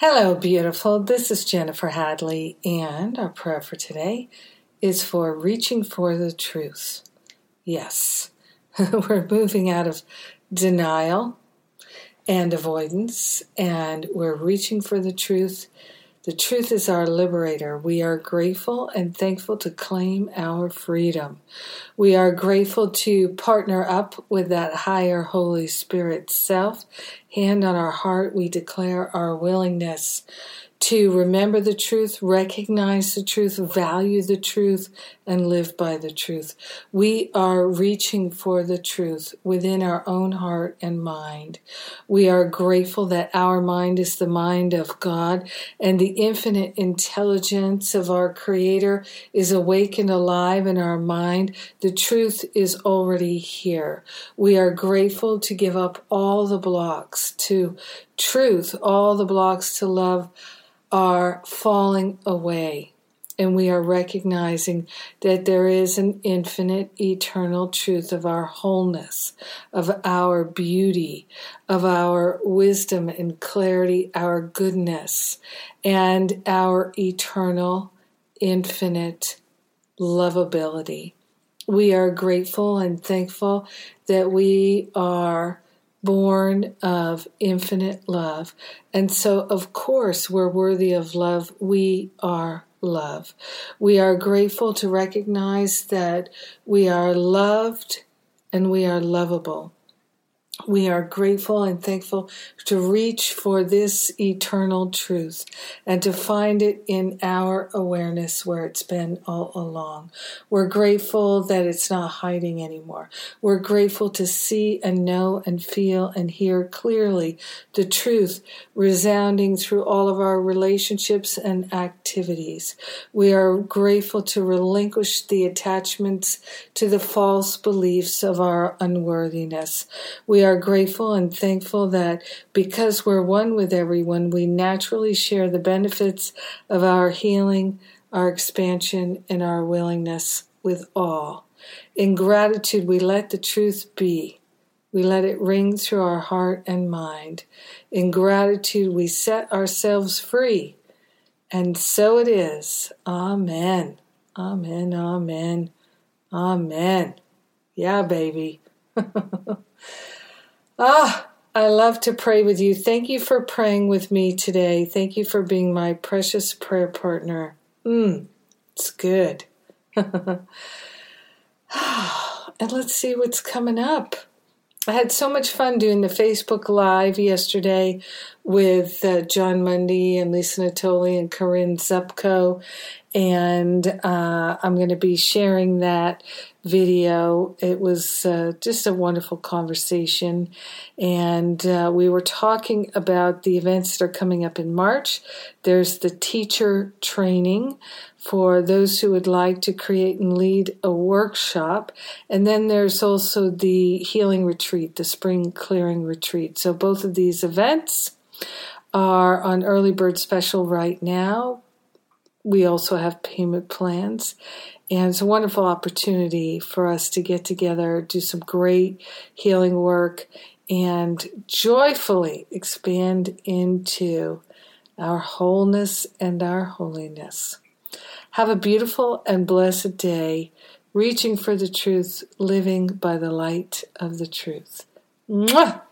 Hello, beautiful. This is Jennifer Hadley, and our prayer for today is for reaching for the truth. Yes, we're moving out of denial and avoidance, and we're reaching for the truth the truth is our liberator. We are grateful and thankful to claim our freedom. We are grateful to partner up with that higher Holy Spirit self. Hand on our heart, we declare our willingness to remember the truth, recognize the truth, value the truth, and live by the truth. We are reaching for the truth within our own heart and mind. We are grateful that our mind is the mind of God and the infinite intelligence of our Creator is awake and alive in our mind. The truth is already here. We are grateful to give up all the blocks to truth, all the blocks to love are falling away. And we are recognizing that there is an infinite, eternal truth of our wholeness, of our beauty, of our wisdom and clarity, our goodness, and our eternal, infinite lovability. We are grateful and thankful that we are born of infinite love. And so, of course, we're worthy of love. We are love. We are grateful to recognize that we are loved and we are lovable we are grateful and thankful to reach for this eternal truth and to find it in our awareness where it's been all along. We're grateful that it's not hiding anymore. We're grateful to see and know and feel and hear clearly the truth resounding through all of our relationships and activities. We are grateful to relinquish the attachments to the false beliefs of our unworthiness. We are grateful and thankful that because we're one with everyone, we naturally share the benefits of our healing, our expansion, and our willingness with all. In gratitude, we let the truth be. We let it ring through our heart and mind. In gratitude, we set ourselves free. And so it is. Amen. Amen. Amen. Amen. Yeah, baby. Ah, I love to pray with you. Thank you for praying with me today. Thank you for being my precious prayer partner. Mmm, it's good. and let's see what's coming up. I had so much fun doing the Facebook Live yesterday with uh, Jon Mundy and Lisa Natoli and Corinne Zupko. And uh, I'm going to be sharing that video. It was uh, just a wonderful conversation. And uh, we were talking about the events that are coming up in March. There's the teacher training for those who would like to create and lead a workshop. And then there's also the healing retreat, the spring clearing retreat. So both of these events are on early bird special right now. We also have payment plans. And it's a wonderful opportunity for us to get together, do some great healing work, and joyfully expand into our wholeness and our holiness. Have a beautiful and blessed day, reaching for the truth, living by the light of the truth. Mwah!